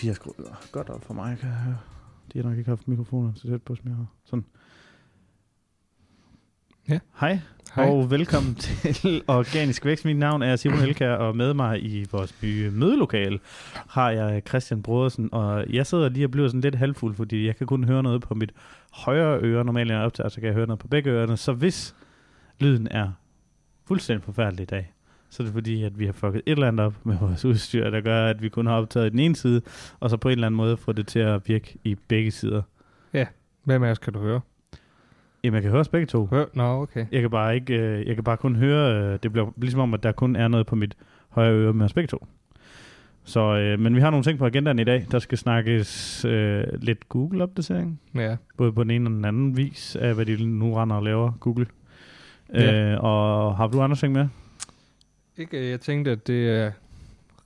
de har skruet godt op for mig, kan jeg høre. De har nok ikke haft mikrofoner så tæt på, som jeg har. Sådan. Ja. Hej, Hej. og velkommen til Organisk Vækst. Mit navn er Simon Elkær, og med mig i vores nye mødelokale har jeg Christian Brodersen, og jeg sidder lige og bliver sådan lidt halvfuld, fordi jeg kan kun høre noget på mit højre øre. Normalt, når jeg optager, så kan jeg høre noget på begge ørerne. Så hvis lyden er fuldstændig forfærdelig i dag, så er det fordi, at vi har fucket et eller andet op med vores udstyr, der gør, at vi kun har optaget den ene side, og så på en eller anden måde få det til at virke i begge sider. Hvem af os kan du høre? Jamen, jeg kan høre os begge to. Hør? Nå, okay. Jeg kan bare ikke, øh, jeg kan bare kun høre, øh, det bliver ligesom om, at der kun er noget på mit højre øre med os begge to. Så, øh, men vi har nogle ting på agendaen i dag. Der skal snakkes øh, lidt Google-opdatering. Ja. Både på den ene og den anden vis af, hvad de nu render og laver, Google. Ja. Øh, og har du andre ting med? Ikke, jeg tænkte, at det er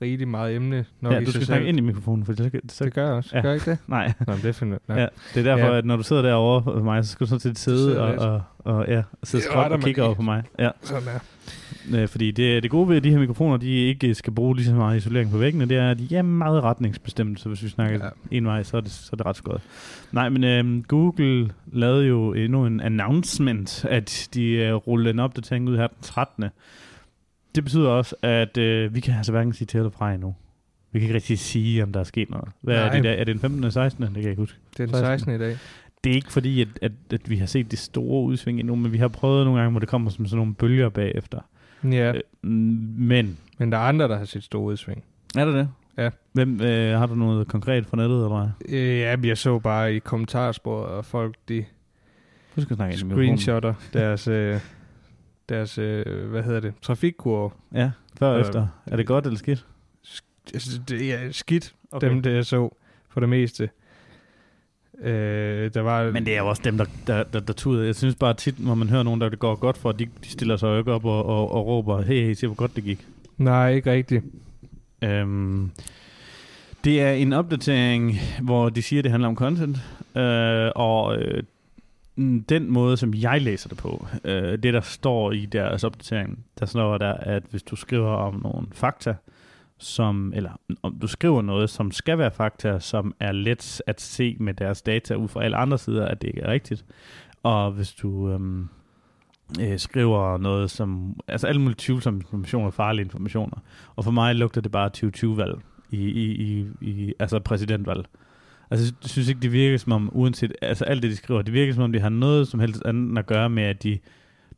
rigtig meget emne nok ja, i du skal snakke ind i mikrofonen, for så, så, Det gør jeg også. Ja. Gør ikke det? Nej, Nå, men det finder ja, det er derfor, Ja. at når du sidder derovre med mig, så skal du sådan set sidde og, og, og, ja, sidde Det skråt og kigge over på mig. Ja. Sådan er. Øh, fordi det, det gode ved, at de her mikrofoner, de ikke skal bruge lige så meget isolering på væggene, det er, at de er meget retningsbestemte, så hvis vi snakker Ja. en vej, så er det, så er det ret skødt. Nej, men øh, Google lavede jo endnu en announcement, at de øh, rullede en opdatering ud her den 13. Det betyder også, at øh, vi kan altså hverken sige til eller fra endnu. Vi kan ikke rigtig sige, om der er sket noget. Hvad er Nej. det der? Er det den 15. eller 16. Det kan jeg ikke huske. Det er den 16. 16. i dag. Det er ikke fordi, at, at, at vi har set det store udsving endnu, men vi har prøvet nogle gange, hvor det kommer som sådan nogle bølger bagefter. Ja, Øh, men men der er andre, der har set store udsving. Er det det? Ja. Hvem, øh, har du noget konkret fra nettet, eller hvad? Øh, ja, jeg så bare i kommentarsporet, og folk de Du skal snakke screenshotter deres, øh, deres øh, hvad hedder det, trafikkurve. Ja, før og Øh, efter. Er det godt eller skidt? Altså, det er skidt, okay. dem det jeg så, for det meste. Øh, der var... Men det er jo også dem, der, der, der, der tuder. Jeg synes bare tit, når man hører nogen, der det går godt for, de, de stiller sig jo ikke op og, og, og råber, hey, hey, se hvor godt det gik. Nej, ikke rigtigt. Øhm, det er en opdatering, hvor de siger, at det handler om content. Øh, og øh, Mm, den måde, som jeg læser det på, øh, det der står i deres opdatering, der står der, at hvis du skriver om nogle fakta, som, eller om du skriver noget, som skal være fakta, som er let at se med deres data ud fra alle andre sider, at det ikke er rigtigt. Og hvis du øhm, øh, skriver noget som, altså alle mulige tvivlsomme informationer, farlige informationer. Og for mig lugter det bare 2020-valg, i, i, i, i, altså præsidentvalg. Altså jeg synes ikke, det virker som om, uanset, altså alt det, de skriver, det virker som om, det har noget som helst andet at gøre med, at de,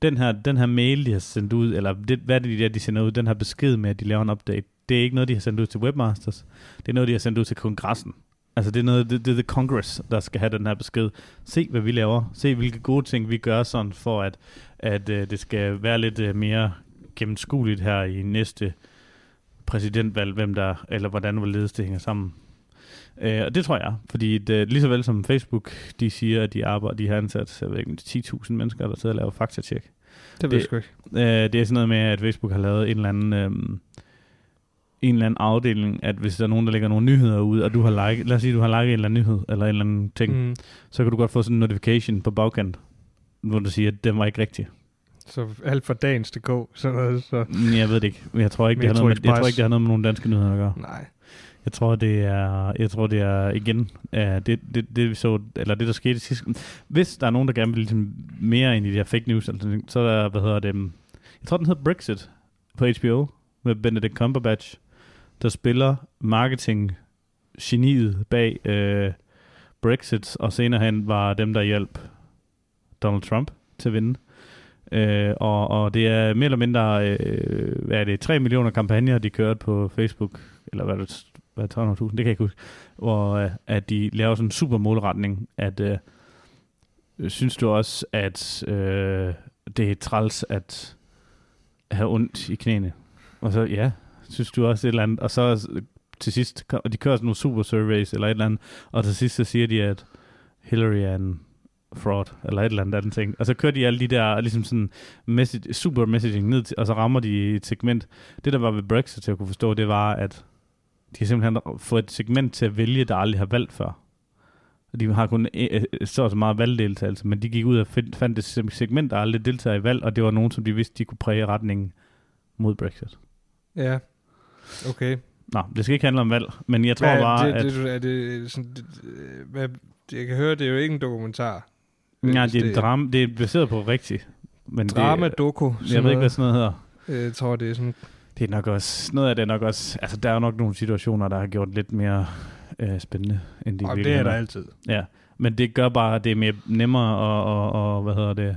den her, den her mail, de har sendt ud, eller det, hvad er det, der, de sender ud, den her besked med, at de laver en update, det er ikke noget, de har sendt ud til webmasters. Det er noget, de har sendt ud til kongressen. Altså det er noget, det, det er the Congress, der skal have den her besked. Se, hvad vi laver. Se, hvilke gode ting vi gør sådan, for at, at uh, det skal være lidt uh, mere gennemskueligt her i næste præsidentvalg, hvem der, eller hvordan hvorledes det hænger sammen. Uh, og det tror jeg, fordi det, lige så vel som Facebook, de siger, at de arbejder, de har ansat jeg ved ikke, 10.000 mennesker, der sidder og laver faktatjek. Det ved jeg sgu ikke. Øh, det er sådan noget med, at Facebook har lavet en eller anden... Øhm, en eller anden afdeling, at hvis der er nogen, der lægger nogle nyheder ud, og du har like, lad os sige, du har liket en eller anden nyhed, eller en eller anden ting, mm. Så kan du godt få sådan en notification på bagkant, hvor du siger, at den var ikke rigtig. Så alt for dagens DK, sådan noget, så... Mm, Jeg ved det ikke. Jeg tror ikke, det har, noget med, jeg tror ikke, det har noget med nogle danske nyheder at gøre. Nej. Jeg tror, det er, jeg tror, det er igen, uh, det, det, det, vi så, eller det, der skete sidst. Hvis der er nogen, der gerne vil ligesom mere ind i de her fake news, eller sådan så er der, hvad hedder det, um, jeg tror, den hedder Brexit på HBO, med Benedict Cumberbatch, der spiller marketing geniet bag uh, Brexit, og senere hen var dem, der hjalp Donald Trump til at vinde. Øh, og, og det er mere eller mindre, øh, hvad er det, 3 millioner kampagner, de kørte på Facebook, eller hvad det, hvad 300.000, det kan jeg ikke huske, hvor øh, at de laver sådan en super målretning, at øh, synes du også, at øh, det er træls at have ondt i knæene? Og så, ja, synes du også et eller andet, og så til sidst, og de kører sådan nogle super surveys eller et eller andet, og til sidst så siger de, at Hillary er en fraud, eller et eller andet andet ting. Og så kører de alle de der, ligesom sådan, message, super messaging ned til, og så rammer de et segment. Det, der var ved Brexit, til at kunne forstå, det var, at de har simpelthen fået et segment til at vælge, der aldrig har valgt før. Og De har kun øh, øh, så så meget valgdeltagelse, men de gik ud og fandt et segment, der aldrig deltager i valg, og det var nogen, som de vidste, de kunne præge retningen mod Brexit. Ja. Okay. Nå, det skal ikke handle om valg, men jeg tror Hvad, bare, det, at... det, er det, sådan, det, hvad, jeg kan høre, det er jo ikke en dokumentar. Hvis det er, en drama, det er baseret på rigtigt. Men Drama, det, doku. jeg ved ikke, hvad sådan noget hedder. Jeg tror, det er sådan... Det er nok også, noget af det er nok også, altså der er jo nok nogle situationer, der har gjort lidt mere øh, spændende, end de Og det er der altid. Ja, men det gør bare, at det er mere nemmere og, og, og hvad hedder det,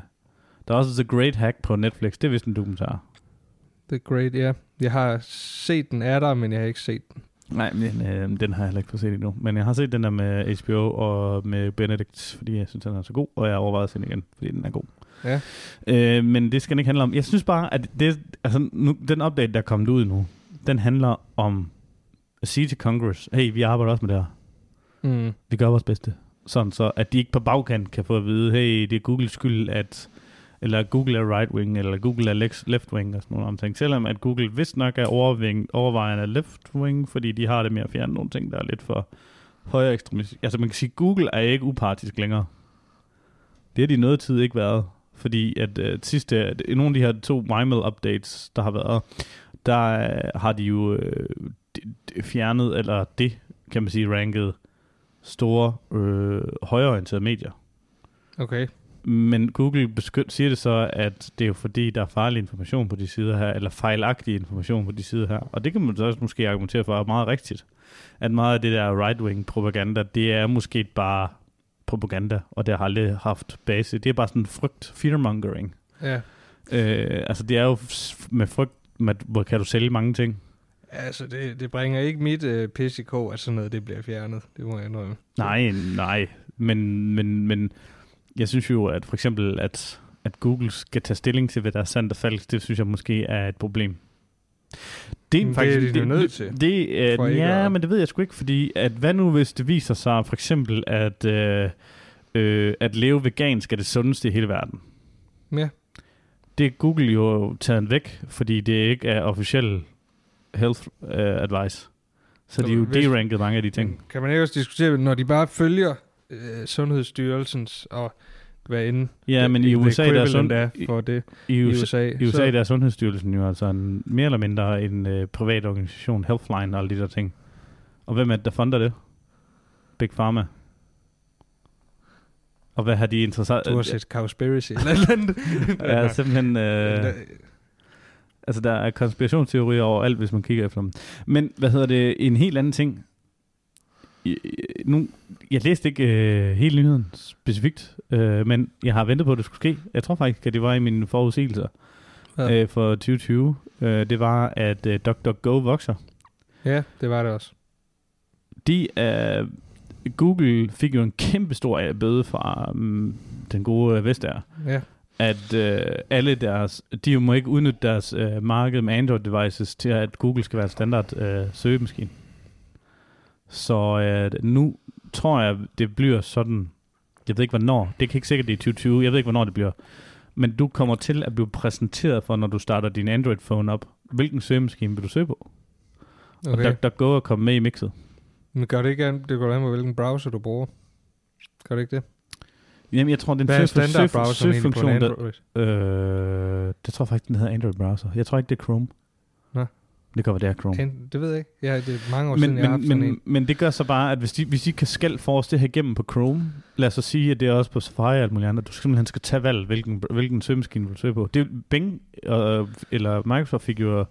der er også The Great Hack på Netflix, det er vist en dokumentar. The Great, ja. Jeg har set den er der, men jeg har ikke set den. Nej, men øh, den har jeg heller ikke fået set endnu. Men jeg har set den der med HBO og med Benedict, fordi jeg synes, den er så god, og jeg overvejer at se den igen, fordi den er god. Ja. Øh, men det skal den ikke handle om. Jeg synes bare, at det, altså, nu, den update, der er kommet ud nu, den handler om at sige til Congress, hey, vi arbejder også med det her. Mm. Vi gør vores bedste. Sådan så, at de ikke på bagkant kan få at vide, hey, det er Googles skyld, at eller Google er right wing, eller Google er left wing, og sådan nogle ting. Selvom at Google vist nok er overving, overvejende left wing, fordi de har det med at fjerne nogle ting, der er lidt for højere ekstremistisk. Altså man kan sige, at Google er ikke upartisk længere. Det har de noget tid ikke været. Fordi at uh, sidste, at nogle af de her to MyMail updates, der har været, der uh, har de jo uh, fjernet, eller det, kan man sige, ranket store, øh, højreorienterede medier. Okay. Men Google beskyt, siger det så, at det er jo fordi, der er farlig information på de sider her, eller fejlagtig information på de sider her. Og det kan man så også måske argumentere for er meget rigtigt. At meget af det der right-wing propaganda, det er måske bare propaganda, og det har aldrig haft base. Det er bare sådan frygt, fearmongering. Ja. Øh, altså det er jo med frygt, med, hvor kan du sælge mange ting. Altså, det, det bringer ikke mit øh, pis i kog, at sådan noget det bliver fjernet. Det må jeg indrømme. Nej, nej. Men, men, men jeg synes jo, at for eksempel, at, at Google skal tage stilling til, hvad der er sandt og falsk, det synes jeg måske er et problem. Det Men det er de nødt til, Det, øh, ikke ja, at- men det ved jeg sgu ikke, fordi at hvad nu hvis det viser sig for eksempel, at, øh, øh, at leve vegansk er det sundeste i hele verden? Ja. Det er Google jo taget væk, fordi det ikke er officiel health uh, advice. Så de er jo deranket mange af de ting. Kan man ikke også diskutere, når de bare følger øh, Sundhedsstyrelsens og hvad end Ja, men i the USA, der er, sund, er for det i, i USA, i USA der er Sundhedsstyrelsen jo altså en, mere eller mindre en øh, privat organisation, Healthline og alle de der ting. Og hvem er det, der funder det? Big Pharma. Og hvad har de interesseret? Du har set Cowspiracy eller et eller andet. Ja, simpelthen... Øh, altså, der er konspirationsteorier over alt, hvis man kigger efter dem. Men, hvad hedder det? En helt anden ting. Nu, jeg læste ikke øh, hele nyheden specifikt, øh, men jeg har ventet på, at det skulle ske. Jeg tror faktisk, at det var i mine forudsigelser Ja. øh, for 2020. Øh, det var, at øh, DuckDuckGo vokser. ja, det var det også. De, øh, Google fik jo en kæmpe stor øh, bøde fra um, den gode øh, Vestager. Ja. at øh, alle deres, de må ikke udnytte deres øh, marked med Android devices til at Google skal være standard øh, søgemaskine. Så øh, nu tror jeg, det bliver sådan, jeg ved ikke hvornår, det kan ikke sikkert det er 2020, jeg ved ikke hvornår det bliver, men du kommer til at blive præsenteret for, når du starter din Android-phone op, hvilken søgemaskine vil du søge på? Okay. Og DuckDuckGo er kommet med i mixet. Men gør det ikke an, det går an på, hvilken browser du bruger. Gør det ikke det? Jamen, jeg tror, den Hvad er søg- søg- egentlig på en søgefunktion, der, øh, det tror jeg faktisk, den hedder Android browser. Jeg tror ikke, det er Chrome. Det kan være, det er Chrome. An- det ved jeg ikke. Ja, det er mange år men, siden, jeg har haft men, men, en. men det gør så bare, at hvis de, hvis de kan skal for os det her igennem på Chrome, lad os så sige, at det er også på Safari og alt muligt andet, du simpelthen skal tage valg, hvilken, hvilken søgemaskine du vil søge på. Det, Bing øh, eller Microsoft fik jo,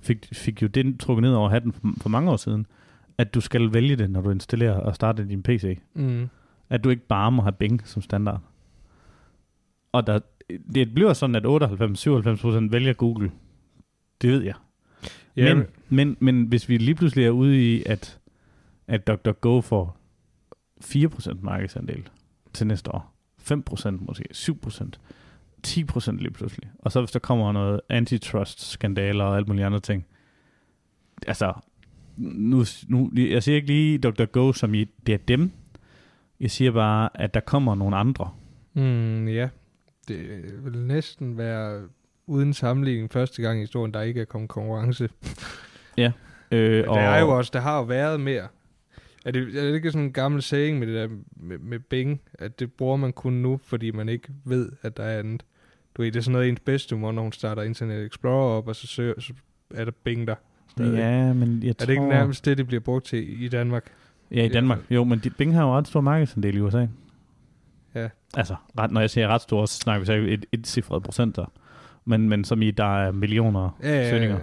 fik, fik jo det trukket ned over hatten for, for mange år siden, at du skal vælge det, når du installerer og starter din PC. Mm. At du ikke bare må have Bing som standard. Og der, det bliver sådan, at 98-97% vælger Google. Det ved jeg. Ja, Men, men, men hvis vi lige pludselig er ude i, at, at DuckDuckGo får 4% markedsandel til næste år, 5% måske, 7%, 10% lige pludselig, og så hvis der kommer noget antitrust-skandaler og alt muligt andre ting, altså, nu, nu, jeg siger ikke lige DuckDuckGo, som i, det er dem, jeg siger bare, at der kommer nogle andre. Mm, ja. Det vil næsten være uden sammenligning første gang i historien, der ikke er kommet konkurrence. Øh, Men der er jo også, der har jo været mere. Er det, er det ikke sådan en gammel saying med det der med, med Bing, at det bruger man kun nu, fordi man ikke ved, at der er andet? Du ved, det er sådan noget ens bedstemor, når hun starter Internet Explorer op, og så, søger, så er der Bing der. stadig. Ja, men jeg er tror... det ikke nærmest det, det bliver brugt til i Danmark? Ja, i Danmark. Jo, men Bing har jo ret stor markedsandel i USA. Ja. Altså, ret, når jeg siger ret stor, så snakker vi så et, et cifret procenter. Men, men som i, der er millioner Ja, ja, søgninger.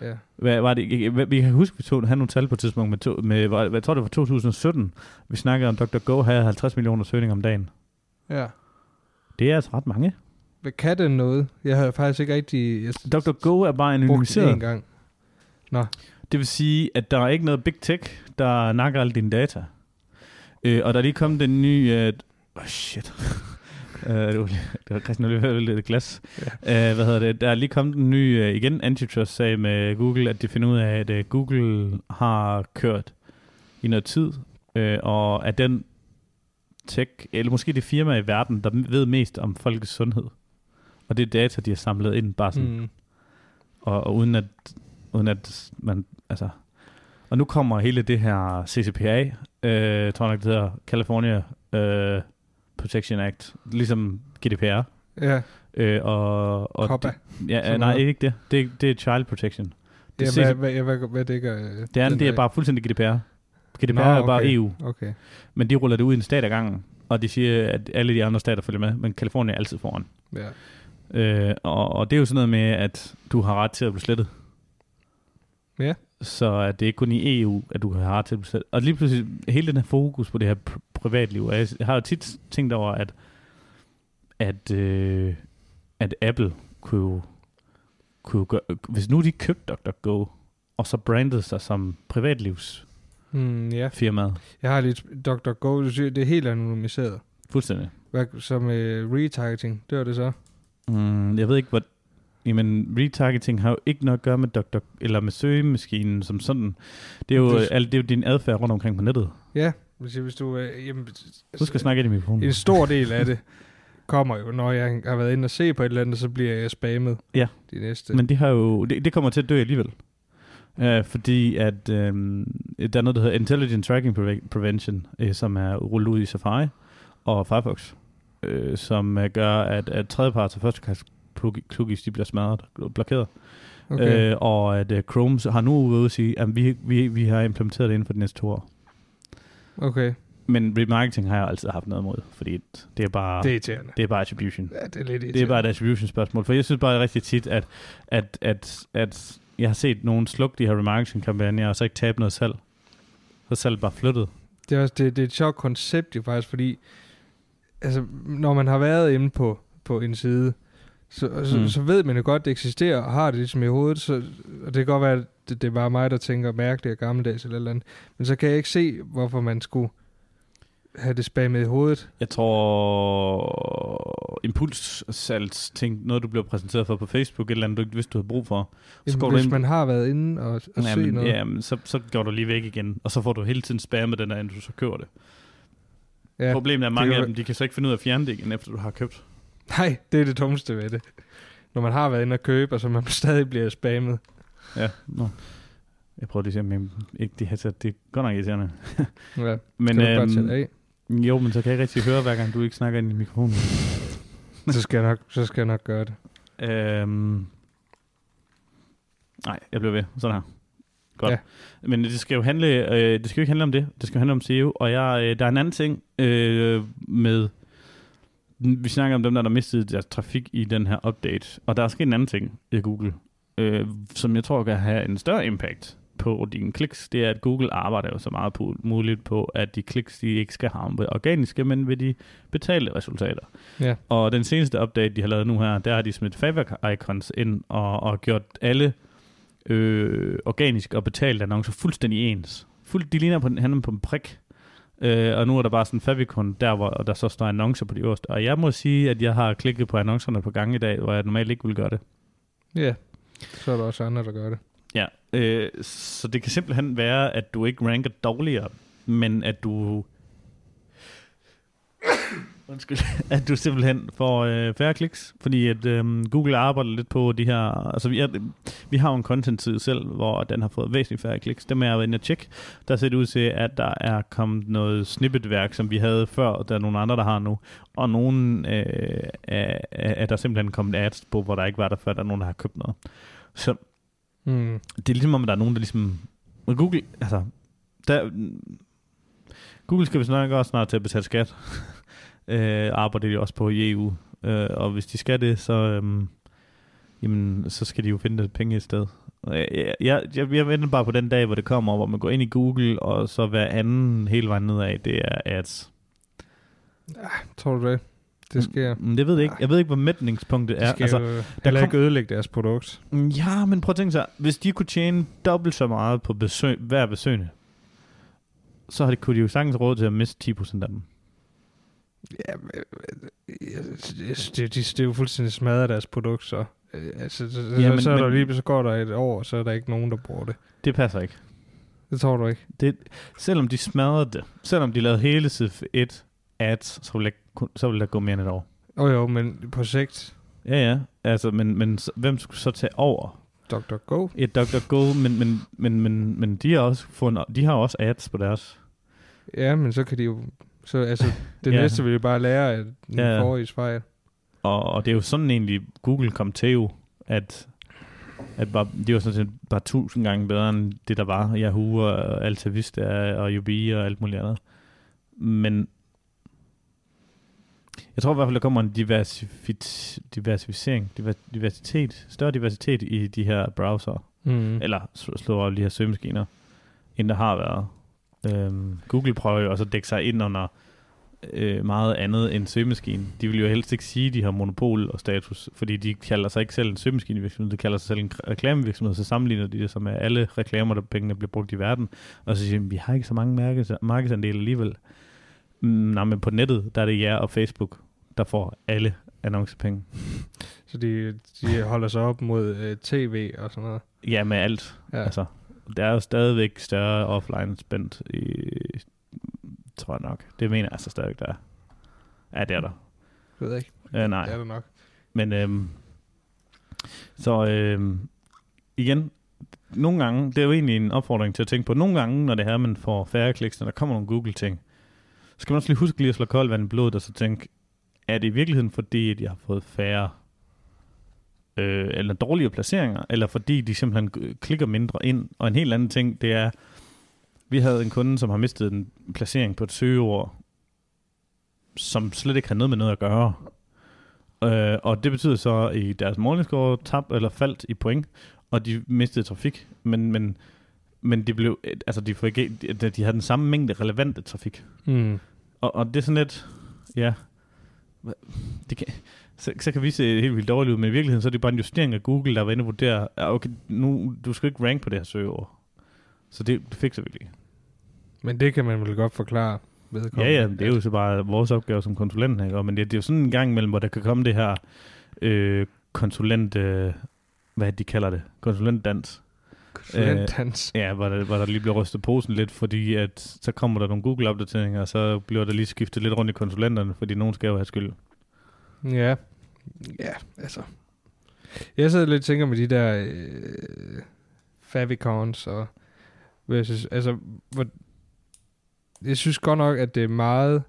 ja, ja. Hvad var det? Hvad, vi kan huske, vi tog, havde nogle tal på et tidspunkt med, to, med hvad, jeg tror det var 2017. Vi snakkede om, Dr. Go havde 50 millioner søgninger om dagen. ja. Det er altså ret mange. Hvad kan den noget? Jeg har faktisk ikke rigtig... Jeg Dr. Go er bare det anonymiseret. en gang. Det vil sige, at der er ikke noget big tech, der nakker alle dine data. Øh, og der er lige kommet den nye... Øh, oh shit. uh, det, var, det var Christian Oliver, lidt glas. Ja. Uh, hvad hedder det? Der er lige kommet en ny, uh, igen, antitrust-sag med Google, at de finder ud af, at uh, Google har kørt i noget tid, uh, og at den tech, eller måske det firma i verden, der ved mest om folkets sundhed. Og det er data, de har samlet ind, bare sådan Mm. og, og uden at uden at man altså og nu kommer hele det her CCPA, øh, tror jeg nok det hedder California øh, Protection Act, ligesom GDPR. Ja, Øh, og, og COPPA. Det, ja, nej, noget. ikke det. det. Det er Child Protection. Ja, Det hvad, ses- hvad, hvad, hvad dækker øh, Det andet, den det er bare fuldstændig GDPR. GDPR Nå, er bare okay. EU, Okay. men de ruller det ud i en stat ad gangen, og de siger, at alle de andre stater følger med, men California er altid foran. Ja. Øh, og, og det er jo sådan noget med, at du har ret til at blive slettet. Ja. Så at det er ikke kun i EU, at du har til slettet. Og lige pludselig, hele den her fokus på det her pr- privatliv, og jeg har jo tit tænkt over, at, at, øh, at Apple kunne jo, kunne jo gøre, hvis nu de købte DuckDuckGo, og så brandede sig som privatlivsfirmaet, Mm, ja. Jeg har lidt Dr. Go, du siger, det er helt anonymiseret. fuldstændig. Hvad, som uh, retargeting, det var det så? Mm, jeg ved ikke, hvad... Jamen, retargeting har jo ikke noget at gøre med doktor, eller med søgemaskinen som sådan. Det er jo, Det- alt, det er jo din adfærd rundt omkring på nettet. Ja, hvis, hvis du... Uh, jamen, Husk at snakke ind i mikrofonen. En stor del af det kommer jo, når jeg har været inde og se på et eller andet, så bliver jeg spammet. Ja. De næste. Men det, har jo, det, det kommer til at dø alligevel. Uh, fordi at um, der er noget, der hedder Intelligent Tracking Preve- Prevention, uh, som er rullet ud i Safari og Firefox, uh, som gør, at, at tredjeparts og førstekast cookies, de bliver smadret og blokeret. okay. Øh, og at uh, Chrome har nu ude at sige, at vi, vi, vi har implementeret det inden for de næste to år. okay. Men remarketing har jeg altid haft noget imod, fordi det er bare, Det er det er bare attribution. Ja, det er lidt Det er bare et attribution spørgsmål, for jeg synes bare rigtig tit, at, at, at, at jeg har set nogen slukke de her remarketing kampagner, og så ikke tabe noget salg. Så salget bare flyttet. Det er, også, det, det er et sjovt koncept jo faktisk, fordi altså, når man har været inde på, på en side, så, så, Mm. så ved man jo godt, det eksisterer, og har det ligesom i hovedet, så, og det kan godt være, at det, det er bare mig, der tænker mærkeligt og gammeldags eller eller andet, men så kan jeg ikke se, hvorfor man skulle have det spammet i hovedet. Jeg tror, impulssalgs ting, noget du bliver præsenteret for på Facebook, et eller andet, du ikke vidste, du havde brug for. Så går Jamen, du hvis ind- man har været inde og, og se Jamen, noget. jamen, så, så går du lige væk igen, og så får du hele tiden spammet den der, inden du så køber det. Ja. Problemet er, at mange kan af dem, de kan så ikke finde ud af at fjerne det igen, efter du har købt. Nej, det er det dummeste ved det. Når man har været inde og købe, og så man stadig bliver spammet. Ja, nå. Jeg prøver lige at se, om ikke det her det er godt nok irriterende. Ja, Men, skal du bare øhm, det af? jo, men så kan jeg ikke rigtig høre, hver gang du ikke snakker ind i mikrofonen. Så skal, jeg nok, så skal jeg nok gøre det. øhm, nej, jeg bliver ved. Sådan her. Godt. Ja. Men det skal jo handle, øh, det skal jo ikke handle om det. Det skal handle om SEO. Og jeg, øh, der er en anden ting øh, med... Vi snakker om dem, der har mistet deres trafik i den her update. Og der er sket en anden ting i Google, øh, som jeg tror kan have en større impact på dine kliks. Det er, at Google arbejder jo så meget på, muligt på, at de kliks, de ikke skal havne ved organiske, men ved de betalte resultater. Ja. Og den seneste update, de har lavet nu her, der har de smidt favor icons ind og, og gjort alle øh, organiske og betalte annoncer fuldstændig ens. Fuld, de ligner på, den- på en prik. Øh, og nu er der bare sådan en favicon der, hvor der så står annoncer på de øverste. Og jeg må sige, at jeg har klikket på annoncerne på gang i dag, hvor jeg normalt ikke ville gøre det. Ja, så er der også andre, der gør det. Ja, øh, så det kan simpelthen være, at du ikke ranker dårligere, men at du... Undskyld. At du simpelthen får øh, færre kliks, fordi at øh, Google arbejder lidt på de her... Altså, vi, er, vi har jo en content-side selv, hvor den har fået væsentligt færre kliks. Dem er jeg inde og tjekke. Der ser det ud til, at der er kommet noget snippetværk, som vi havde før, og der er nogle andre, der har nu. Og nogle øh, er, er der simpelthen kommet ads på, hvor der ikke var der før, der er nogen, der har købt noget. Så Mm. Det er ligesom om, der er nogen, der ligesom... Google, altså... Der, Google skal vist nok også snart til at betale skat. øh, arbejder de også på i EU. Øh, og hvis de skal det, så... Øhm, jamen, så skal de jo finde det penge et sted. Jeg, jeg, jeg, jeg, venter bare på den dag, hvor det kommer, hvor man går ind i Google, og så hver anden hele vejen nedad, det er ads. Tror du det? Det sker. Mm, Det ved jeg ikke. Jeg ved ikke, hvor mætningspunktet Det er. skal Altså, jo heller kom- ikke ødelægge deres produkt. Mm, Ja, men prøv at tænke sig, hvis de kunne tjene dobbelt så meget på besøg, hver besøgende, så har de, kunne de jo sagtens råd til at miste 10% af dem. Ja, øh, synes, det, de, det er jo fuldstændig smadret deres produkt, så. Øh, Altså, så, så, Ja, ja, men- så, er der men- lige, så går der et år, og så er der ikke nogen, der bruger det. Det passer ikke. Det tror du ikke? Det, selvom de smadrede det, selvom de lavede hele side 1 ads, så ville, kun- så ville der gå mere end et år. Åh oh, jo, men på sigt, Ja, ja. Altså, men, men hvem skulle så tage over? Dr. Go. Et DuckDuckGo, men, men, men, men, men de, har også fundet, de har også ads på deres. Ja, men så kan de jo... Så, altså, det Ja. næste vil jo bare lære af den Ja, forrige fejl. Og, og det er jo sådan egentlig, Google kom til jo, at, at bare, det var sådan set bare tusind gange bedre end det, der var. Yahoo og Alta Vista og UB og alt muligt andet. Men jeg tror i hvert fald, der kommer en diversifit, diversificering, diver, diversitet, større diversitet i de her browser, Mm. eller slå over de her søgemaskiner, end der har været. Øhm, Google prøver jo også at dække sig ind under øh, meget andet end søgemaskine. De vil jo helst ikke sige, at de har monopol og status, fordi de kalder sig ikke selv en søgemaskinevirksomhed, de kalder sig selv en reklamevirksomhed, så sammenligner de det som med alle reklamer, der pengene bliver brugt i verden, og så siger de, vi har ikke så mange markeds- markedsandele alligevel. Mm, nej, men på nettet, der er det jer og Facebook, der får alle annoncepenge. Så de, de holder sig op mod øh, tv og sådan noget. Ja, med alt. Ja. Altså, der er jo stadigvæk større offline spændt i, tror jeg nok. Det mener jeg altså stadigvæk, der er. Ja, det er der. Jeg ved ikke. Øh, nej. Det er det nok. Men øhm, så øhm, igen, nogle gange, det er jo egentlig en opfordring til at tænke på, nogle gange, når det her, man får færre kliks, når der kommer nogle Google-ting, så skal man også lige huske lige at slå koldt vand i blodet, og så tænke, er det i virkeligheden fordi, at jeg har fået færre øh, eller dårligere placeringer, eller fordi de simpelthen klikker mindre ind. Og en helt anden ting, det er, vi havde en kunde, som har mistet en placering på et søgeord, som slet ikke har noget med noget at gøre. Øh, og det betyder så, at i deres målingsscore tab eller faldt i point, og de mistede trafik, men, men, men de blev, altså de, fik, de, de havde den samme mængde relevante trafik. Mm. Og, og det er sådan lidt, ja, det kan, så, så kan vi se helt vildt dårligt ud, men i virkeligheden så er det bare en justering af Google, der var inde og vurdere, ja, okay, nu, du skal ikke rank på det her søgeord. Så det, det fikser vi lige. Men det kan man vel godt forklare Ja, vedkommende. ja, det er jo så bare vores opgave som konsulent, ikke? Og, men det, det er jo sådan en gang imellem, hvor der kan komme det her øh, konsulent, øh, hvad de kalder det, konsulentdans. Konsulentdans. Ja, hvor der, hvor der lige bliver rystet posen lidt, fordi at så kommer der nogle Google-opdateringer, og så bliver der lige skiftet lidt rundt i konsulenterne, fordi nogen skal jo have skyld. Ja. Ja, altså. Jeg sidder lidt og tænker med de der øh, favicons og versus, altså, hvor, jeg synes godt nok, at det er meget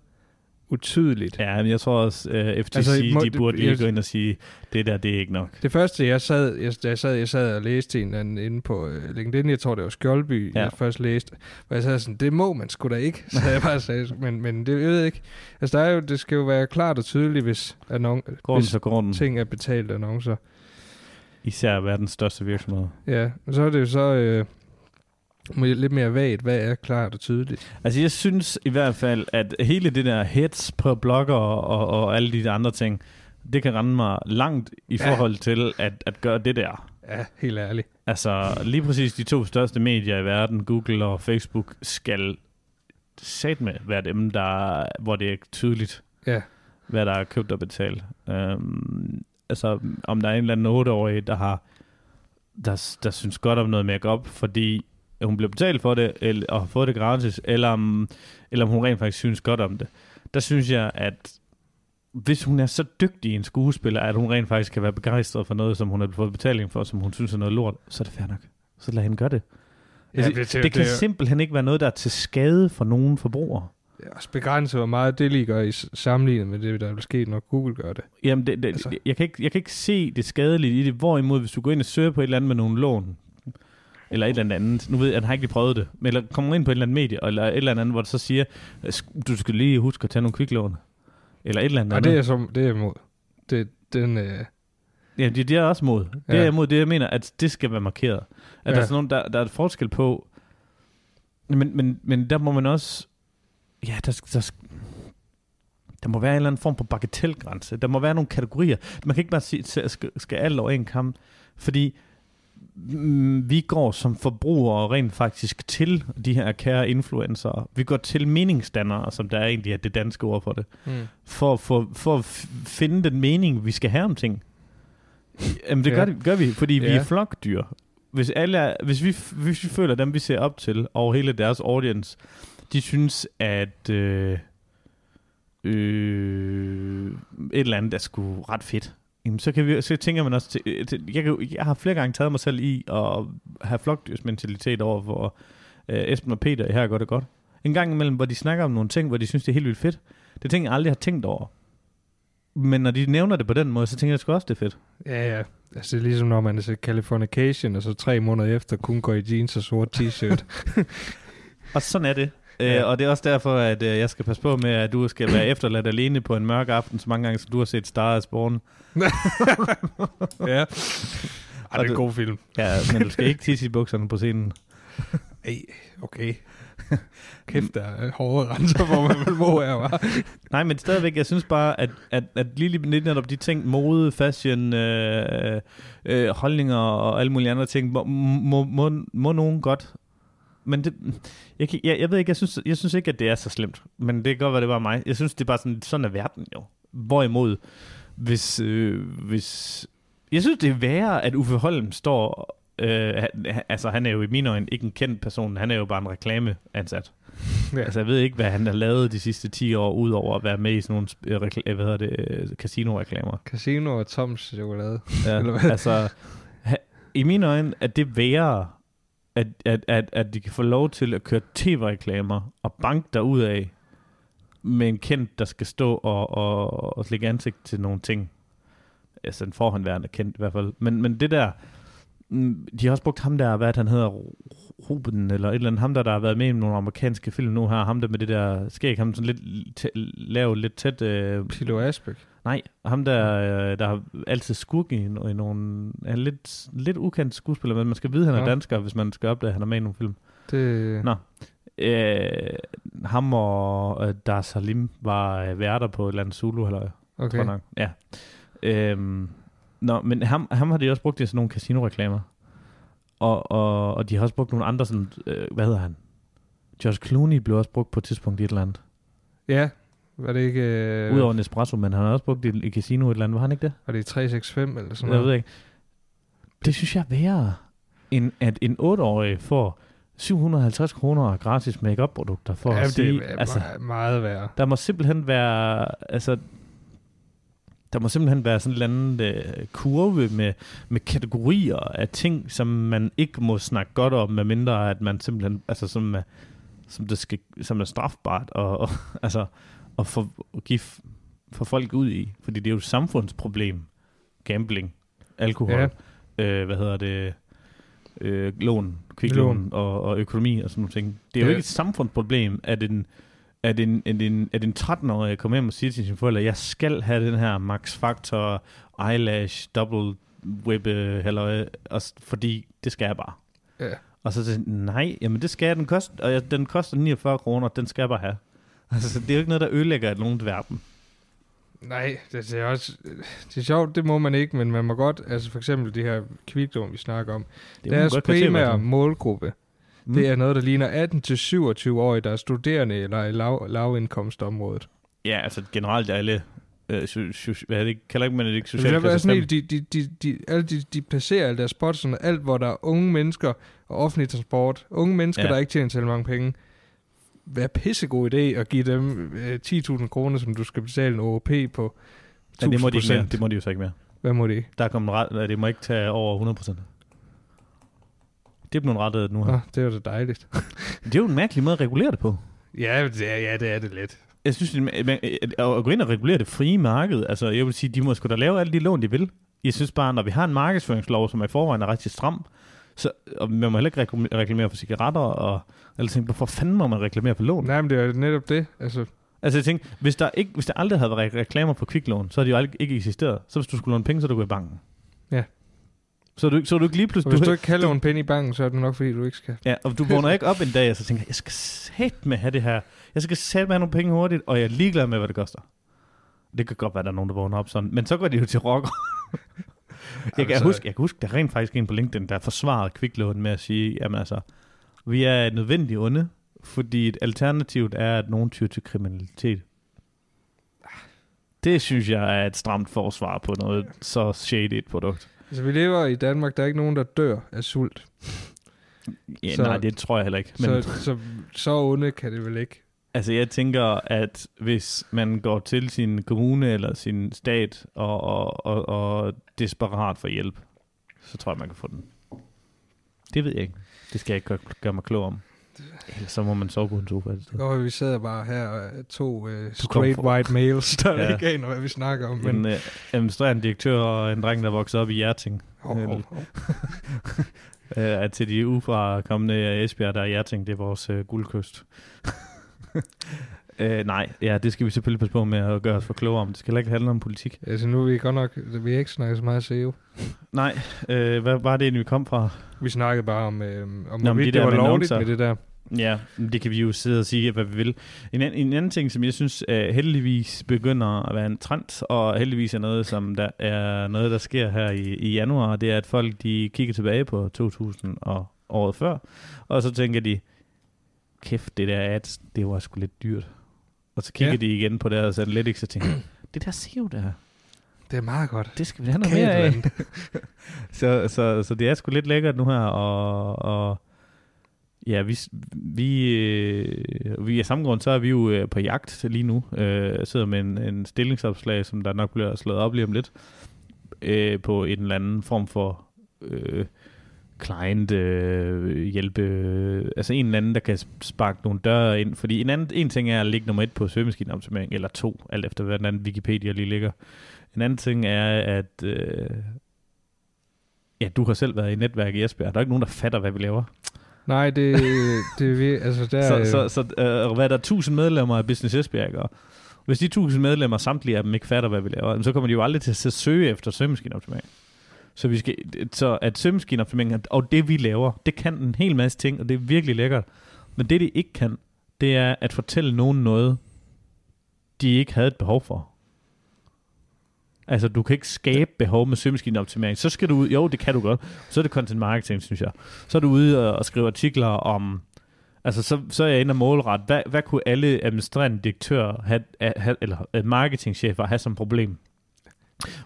utydeligt. Ja, men jeg tror også, uh, FTC, Altså, må- de burde lige gå ind og sige, det der, det er ikke nok. Det første, jeg sad, jeg, jeg sad, jeg sad og læste en eller anden inde på øh, LinkedIn, jeg tror, det var Skjoldby, ja. Jeg først læste, hvor jeg sagde sådan, det må man sgu da ikke, så jeg bare sagde, men, men det jeg ved jeg ikke. Altså, der er jo, det skal jo være klart og tydeligt, hvis, annon- Går hvis så går den. ting er betalt annoncer. Især verdens største virksomhed. Ja, og så er det jo så øh, lidt mere vagt, hvad er klart og tydeligt. Altså, jeg synes i hvert fald, at hele det der hits på blogger og, og, alle de andre ting, det kan rende mig langt i Ja. forhold til at, at gøre det der. Ja, helt ærligt. Altså, lige præcis de to største medier i verden, Google og Facebook, skal sat med være dem, der, hvor det er tydeligt, Ja, hvad der er købt og betalt. Øhm, altså, om der er en eller anden 8-årig, der har der, der synes godt om noget makeup, fordi hun bliver betalt for det, eller, og har fået det gratis, eller om, eller om hun rent faktisk synes godt om det. Der synes jeg, at hvis hun er så dygtig en skuespiller, at hun rent faktisk kan være begejstret for noget, som hun har fået betaling for, som hun synes er noget lort, så er det fair nok. Så lad hende gøre det. ja Altså, det, det, det kan det, er simpelthen ikke være noget, der er til skade for nogen forbrugere. også begrænset, hvor meget det lige gør i s- sammenlignet med det, der vil ske, når Google gør det. Jamen, det, det, Altså. altså. jeg, kan ikke, jeg kan ikke se det skadelige i det. Hvorimod, hvis du går ind og søger på et eller andet med nogle lån, eller et eller andet. Nu ved jeg, han har ikke lige prøvet det. Men eller kommer ind på et eller andet medie, eller et eller andet, hvor det så siger, du skal lige huske at tage nogle kviklån. Eller et eller andet. Og det er, som, det er imod. Det, den, øh... Ja, det, det er også mod. Det ja. er imod det, jeg mener, at det skal være markeret. At ja. der er sådan nogen, der, der er et forskel på, men, men, men der må man også, ja, der, der, der må være en eller anden form for bagatelgrænse. Der må være nogle kategorier. Man kan ikke bare sige, at skal, skal alt over en kamp, fordi vi går som forbrugere rent faktisk til de her kære influencer. Vi går til meningsdannere, som der er egentlig er det danske ord for det, mm. for, for, for at finde den mening, vi skal have om ting. Jamen det ja. gør, gør vi, fordi ja. vi er flokdyr. Hvis, alle er, hvis, vi, hvis vi føler dem, vi ser op til, og hele deres audience, de synes, at øh, øh, et eller andet er sgu ret fedt, jamen så, kan vi, så tænker man også, til, til, jeg, kan, jeg har flere gange taget mig selv i at have flokdyrsmentalitet over for øh, Esben og Peter her går det godt. En gang imellem, hvor de snakker om nogle ting, hvor de synes, det er helt vildt fedt. Det er ting, jeg aldrig har tænkt over. Men når de nævner det på den måde, så tænker jeg sgu også, det er fedt. Ja, ja. Altså, det er ligesom, når man er Californication, og så tre måneder efter kun går i jeans og sort t-shirt. og sådan er det. Ja. Øh, og det er også derfor, at øh, jeg skal passe på med, at du skal være efterladt alene på en mørk aften, så mange gange, som du har set Star of Spawn. ja. Ej, det er en god film. Ja, men du skal ikke tisse i bukserne på scenen. Ej, okay. Kæft, der er hårde renser, hvor man vil bo her, var. Nej, men stadigvæk, jeg synes bare, at, at, at lige lidt netop de ting, mode, fashion, øh, øh, holdninger og alle mulige andre ting, må, må, må, må nogen godt men det, jeg, jeg, jeg ved ikke, jeg synes, jeg synes ikke, at det er så slemt. Men det kan godt være, det var mig. Jeg synes, det er bare sådan, sådan er verden jo. Hvorimod, hvis, øh, hvis... Jeg synes, det er værre, at Uffe Holm står... Øh, altså, han er jo i mine øjne ikke en kendt person. Han er jo bare en reklameansat. Ja. Altså, jeg ved ikke, hvad han har lavet de sidste 10 år, udover at være med i sådan nogle øh, rekl- hvad hedder det, øh, casino-reklamer. Casino og Toms chokolade. Ja, Eller hvad? altså, i mine øjne er det værre at, at, at, at de kan få lov til at køre tv-reklamer og banke derud af med en kendt, der skal stå og, og, og lægge ansigt til nogle ting. Altså en forhåndværende kendt i hvert fald. Men, men det der, de har også brugt ham der, hvad han hedder, Ruben, eller et eller andet, ham der, der har været med i nogle amerikanske film nu her, ham der med det der skæg, ham sådan lidt lavet lidt tæt... Øh, Pilo Asbæk. Nej, ham der, øh, der har altid skurk i, i nogle... Er lidt, lidt ukendt skuespiller, men man skal vide, at han er ja. dansker, hvis man skal opdage, at han er med i nogle film. Det... Nå. Øh, ham og øh, Dar Salim var øh, værter på et eller andet Zulu, eller okay. tror nok. Ja. Øh, nå, men ham, ham har de også brugt i sådan nogle casino-reklamer. Og, og, og de har også brugt nogle andre sådan... Øh, hvad hedder han? George Clooney blev også brugt på et tidspunkt i et eller andet. Ja, var det ikke... Øh... Udover Nespresso, men han har også brugt det i casino et eller andet, var han ikke det? Var det 365 eller sådan noget? Jeg ved ikke. Det synes jeg er værre, end at en 8-årig får 750 kroner gratis make-up-produkter for ja, at sige... det er altså, meget værre. Der må simpelthen være... Altså, der må simpelthen være sådan en eller anden øh, kurve med, med kategorier af ting, som man ikke må snakke godt om, medmindre at man simpelthen, altså som, som, det skal, som er strafbart, og, og altså, at, for, at give for folk ud i. Fordi det er jo et samfundsproblem. Gambling, alkohol, ja. øh, hvad hedder det, øh, lån, kviklån og, og økonomi og sådan nogle ting. Det er ja. jo ikke et samfundsproblem, at en, at en, at en, at en 13-årig kommer hjem og siger til sine forældre, jeg skal have den her Max Factor eyelash double whip, eller, fordi det skal jeg bare. Ja. Og så siger nej, jamen det skal jeg, den koster, og jeg, den koster 49 kroner, den skal jeg bare have. Altså, det er jo ikke noget, der ødelægger nogen verden. Nej, det er også... Det er sjovt, det må man ikke, men man må godt... Altså for eksempel de her kviklån, vi snakker om. Det Deres primære målgruppe, mm. det er noget, der ligner 18-27-årige, der er studerende eller i lav, lavindkomstområdet. Ja, altså generelt alle... Øh, hvad er det, kalder ikke man det ikke socialt klasse sådan de, de, de, de, alle de, de placerer alle deres spots, sådan alt, hvor der er unge mennesker og offentlig transport. Unge mennesker, ja. der ikke tjener til mange penge være pissegod idé at give dem øh, 10.000 kroner, som du skal betale en OOP på 1000%. Ja, det må, de ikke mere. det må de jo så ikke mere. Hvad må de Der er kommet ret, det må ikke tage over 100%. Det er blevet rettet nu her. Ah, det er jo dejligt. det er jo en mærkelig måde at regulere det på. Ja, det er, ja, det er det lidt. Jeg synes, at gå ind og regulere det frie marked, altså jeg vil sige, de må sgu da lave alle de lån, de vil. Jeg synes bare, når vi har en markedsføringslov, som er i forvejen er rigtig stram, Så, og man må heller ikke reklam- reklamere for cigaretter, og eller tænke, hvorfor fanden må man reklamere for lån? Nej, men det er netop det. Altså, Altså jeg tænker, hvis der, ikke, hvis der aldrig havde været re- reklamer for kviklån, så havde de jo aldrig, ikke eksisteret. Så hvis du skulle låne penge, så du gå i banken. Ja. Så er du, ikke- så er du ikke lige og pludselig... hvis du ikke kan låne penge i banken, så er det nok, fordi du ikke skal. Ja, og du vågner ikke op en dag, og så tænker, jeg skal sæt med have det her. Jeg skal sæt med have nogle penge hurtigt, og jeg er ligeglad med, hvad det koster. Det kan godt være, der er nogen, der vågner op sådan. Men så går de jo til rocker. jeg, kan Altså- huske, jeg kan huske, der er rent faktisk en på LinkedIn, der forsvarede kviklån med at sige, jamen altså, vi er et nødvendigt onde, fordi et alternativt er, at nogen tyr til kriminalitet. Det synes jeg er et stramt forsvar på noget så shady et produkt. Altså, vi lever i Danmark, der er ikke nogen, der dør af sult. Ja, Så- nej, det tror jeg heller ikke. Men, Så, så, så onde kan det vel ikke. Altså jeg tænker, at hvis man går til sin kommune eller sin stat og, og, og, og desperat for hjælp, så tror jeg, man kan få den. Det ved jeg ikke. Det skal jeg ikke gøre, gøre mig klog om. Ellers så må man sove på en sofa. et sted. Og vi sidder bare her er to uh, straight white males, der Ja. ikke aner, hvad vi snakker om. Men, En øh, administrerende direktør og en dreng, der voksede op i Hjerting. oh, oh, oh. Øh, er til de ufra kommende af Esbjerg, der er Hjerting, det er vores øh, guldkyst. øh, nej, ja, det skal vi selvfølgelig passe på med at gøre os for klogere om. Det skal heller ikke handle om politik. Altså, nu er vi godt nok... Vi har ikke snakket så meget SEO. Nej, øh, hvad var det egentlig, vi kom fra? Vi snakkede bare om, øh, om Nå, hvorvidt det det, var med lovligt med det der. Ja, det kan vi jo sidde og sige, hvad vi vil. En, an, en anden ting, som jeg synes uh, heldigvis begynder at være en trend, og heldigvis er noget, som der er noget, der sker her i, i januar, det er, at folk de kigger tilbage på 2000 og året før, og så tænker de, kæft, det der ads, det var sgu lidt dyrt. Og så kigger Ja. de igen på deres analytics og tænker, det der SEO der, Det er meget godt. det skal vi have noget mere af. så, så, så det er sgu lidt lækkert nu her, og, og ja, vi, vi, øh, vi af samme grund, så er vi jo øh, på jagt lige nu. Øh, jeg sidder med en, en stillingsopslag, som der nok bliver slået op lige om lidt, øh, på en eller anden form for øh, client øh, hjælpe, øh, altså en eller anden, der kan sparke nogle døre ind, fordi en, anden, en ting er at ligge nummer et på søgemaskineoptimering, eller to, alt efter hvad den anden Wikipedia lige ligger. En anden ting er, at øh, ja, du har selv været i netværk i Esbjerg. Der er ikke nogen, der fatter, hvad vi laver. Nej, det, det er vi, altså der, Så, så, så øh, hvad er der 1000 medlemmer af Business Esbjerg, og hvis de 1000 medlemmer, samtlige af dem ikke fatter, hvad vi laver, så kommer de jo aldrig til at søge efter søgemaskineoptimering. Så, vi skal, så at søgemaskineoptimering og det vi laver, det kan en hel masse ting, og det er virkelig lækkert. Men det de ikke kan, det er at fortælle nogen noget, de ikke havde et behov for. Altså, du kan ikke skabe behov med søgemaskineoptimering. Så skal du ud, jo, det kan du godt. Så er det content marketing, synes jeg. Så er du ude og, skrive artikler om, altså så, så er jeg inde og målret, hvad, hvad kunne alle administrerende direktører have, have, eller øh, marketingchefer have som problem?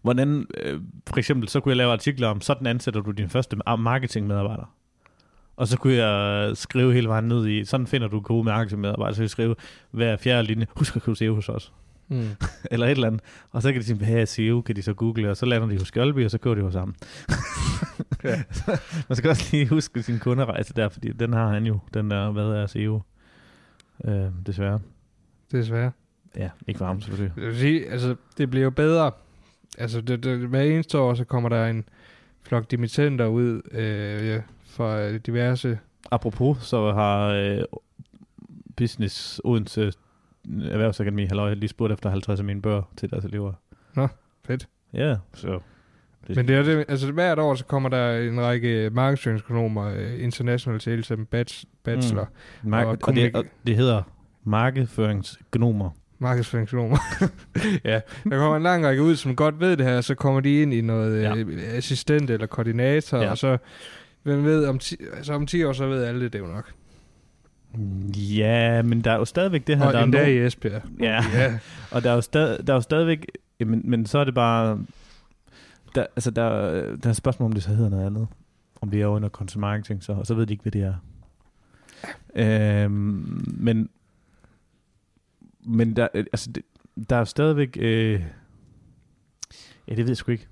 Hvordan, øh, for eksempel, så kunne jeg lave artikler om, sådan ansætter du din første marketingmedarbejder. Og så kunne jeg skrive hele vejen ned i, sådan finder du gode marketingmedarbejdere, så kan jeg skrive hver fjerde linje, husk at købe SEO hos os mm. eller et eller andet. Og så kan de sige, hvad er SEO, kan de så google, og så lander de hos Skjoldby, og så kører de hos ham. Ja. Man skal også lige huske sin kunderejse der, fordi den har han jo, den der, hvad er SEO, øh, desværre. desværre. Ja, ikke for ham selvfølgelig. Jeg vil sige, altså, det bliver jo bedre. Altså, det, det, hver eneste år, så kommer der en flok dimittenter ud øh, fra diverse... Apropos, så har øh, Business Odense Erhvervsakademi, halløj, lige spurgt efter 50 af mine bøger til deres elever. Fedt. Ja, så... Det, Men det er det, altså hvert år, så kommer der en række markedsføringsøkonomer, øh, international sales and bach- bachelor, mm. mark- og og, det, og det hedder markedsføringsgnomer. Markedsføringsøkonomer. ja, der kommer en lang række ud, som godt ved det her, så kommer de ind i noget Ja. øh, assistent eller koordinator, Ja. og så, hvem ved, om 10, altså om 10 år, så ved alle det, det er jo nok. Ja, men der er jo stadigvæk det her, Og der er endda nogen- i Esbjerg. Ja. ja. Og der er jo, stad, der er jo stadigvæk, men, men så er det bare, der, altså der, der er et spørgsmål, om det så hedder noget andet. Om det er under content marketing, så, og så ved de ikke, hvad det er. Øhm, men, men der, altså det, der er stadigvæk, øh, ja, det ved jeg sgu ikke.